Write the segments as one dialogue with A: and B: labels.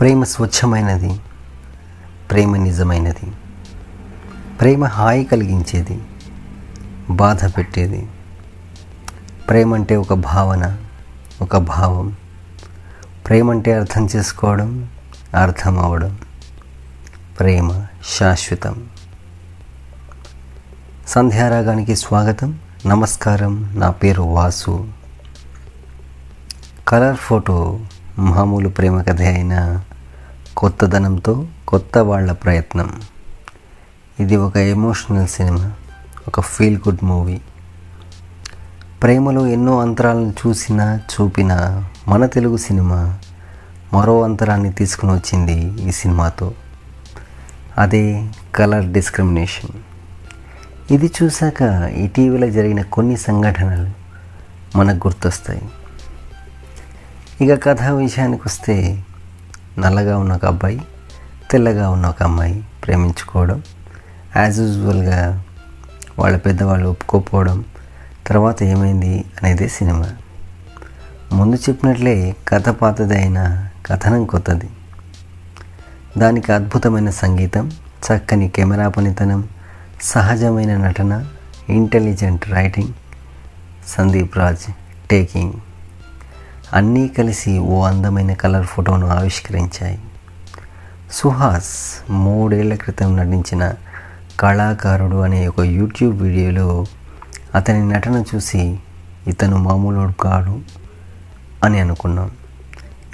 A: ప్రేమ స్వచ్ఛమైనది ప్రేమ నిజమైనది ప్రేమ హాయి కలిగించేది బాధ పెట్టేది. ప్రేమ అంటే ఒక భావన ఒక భావం. ప్రేమ అంటే అర్థం చేసుకోవడం అర్థం అవడం. ప్రేమ శాశ్వతం. సంధ్యారాగానికి స్వాగతం నమస్కారం. నా పేరు వాసు. కలర్ ఫోటో మామూలు ప్రేమ కథ అయిన కొత్తదనంతో కొత్త వాళ్ళ ప్రయత్నం. ఇది ఒక ఎమోషనల్ సినిమా ఒక ఫీల్ గుడ్ మూవీ. ప్రేమలో ఎన్నో అంతరాలను చూసినా చూపిన మన తెలుగు సినిమా మరో అంతరాన్ని తీసుకుని వచ్చింది ఈ సినిమాతో. అదే కలర్ డిస్క్రిమినేషన్. ఇది చూశాక ఇటీవల జరిగిన కొన్ని సంఘటనలు మనకు గుర్తొస్తాయి. ఇక కథ విషయానికి వస్తే నల్లగా ఉన్న ఒక అబ్బాయి తెల్లగా ఉన్న ఒక అమ్మాయి ప్రేమించుకోవడం యాజ్ యూజువల్గా వాళ్ళ పెద్దవాళ్ళు ఒప్పుకోకపోవడం తర్వాత ఏమైంది అనేది సినిమా. ముందు చెప్పినట్లే కథ పాతది అయినా కథనం కొత్తది. దానికి అద్భుతమైన సంగీతం చక్కని కెమెరా పనితనం సహజమైన నటన intelligent writing Sandeep Raj taking అన్నీ కలిసి ఓ అందమైన కలర్ ఫోటోను ఆవిష్కరించాయి. సుహాస్ మూడేళ్ళ క్రితం నటించిన కళాకారుడు అనే ఒక యూట్యూబ్ వీడియోలో అతని నటన చూసి ఇతను మామూలు కాడు అని అనుకున్నాం.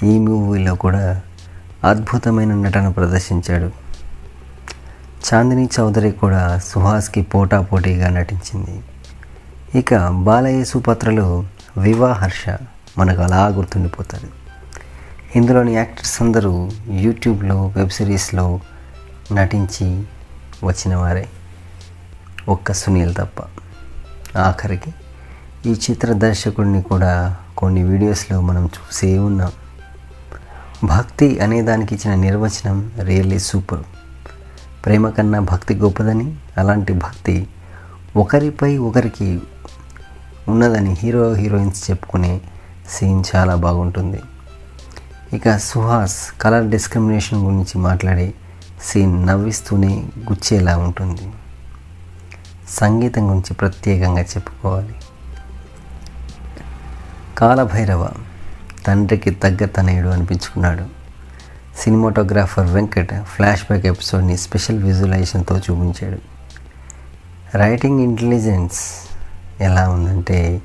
A: ఈ మూవీలో కూడా అద్భుతమైన నటన ప్రదర్శించాడు. చాందిని చౌదరి కూడా సుహాస్కి పోటాపోటీగా నటించింది. ఇక బాలయేసు పాత్రలో వివాహర్ష. మనకు అలా గుర్తుండిపోతుంది. ఇందులోని యాక్టర్స్ అందరూ యూట్యూబ్లో వెబ్ సిరీస్లో నటించి వచ్చిన వారే. ఒక్క సునీల్ తప్ప. ఆఖరికి ఈ చిత్ర దర్శకుడిని కూడా కొన్ని వీడియోస్లో మనం చూసే ఉన్నాం. భక్తి అనే దానికి ఇచ్చిన నిర్వచనం రియల్లీ సూపర్. ప్రేమ కన్నా భక్తి గొప్పదని అలాంటి భక్తి ఒకరిపై ఒకరికి ఉన్నదని హీరో హీరోయిన్స్ చెప్పుకునే సీన్ చాలా బాగుంటుంది. ఇక సుహాస్ కలర్ డిస్క్రిమినేషన్ గురించి మాట్లాడే సీన్ నవ్విస్తూనే గుచ్చేలా ఉంటుంది. సంగీతం గురించి ప్రత్యేకంగా చెప్పుకోవాలి. కాలభైరవ తండ్రికి తగ్గ తనయుడు అనిపించుకున్నాడు. సినిమాటోగ్రాఫర్ వెంకట్ ఫ్లాష్ బ్యాక్ ఎపిసోడ్ని స్పెషల్ విజువలైజేషన్తో చూపించాడు. రైటింగ్ ఇంటెలిజెన్స్ ఎలా ఉందంటే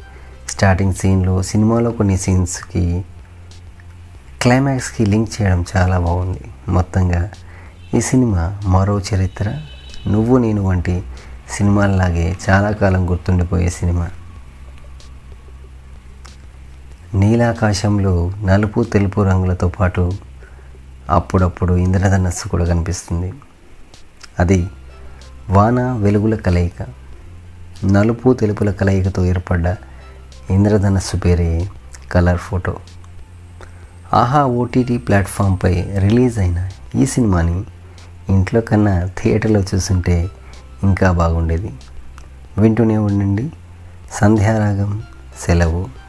A: స్టార్టింగ్ సీన్లో సినిమాలో కొన్ని సీన్స్కి క్లైమాక్స్కి లింక్ చేయడం చాలా బాగుంది మొత్తంగా. ఈ సినిమా మరో చరిత్ర. నువ్వు నేను వంటి సినిమాల్లాగే చాలా కాలం గుర్తుండిపోయే సినిమా. నీలాకాశంలో నలుపు తెలుపు రంగులతో పాటు అప్పుడప్పుడు ఇంద్రధనస్సు కూడా కనిపిస్తుంది. అది వాన వెలుగుల కలయిక. నలుపు తెలుపుల కలయికతో ఏర్పడ్డ ఇంద్రధనస్సు పేరే కలర్ ఫోటో. ఆహా ఓటీటీ ప్లాట్ఫామ్పై రిలీజ్ అయిన ఈ సినిమాని ఇంట్లో కన్నా థియేటర్లో చూస్తుంటే ఇంకా బాగుండేది. వింటూనే ఉండండి. సంధ్యారాగం సెలవు.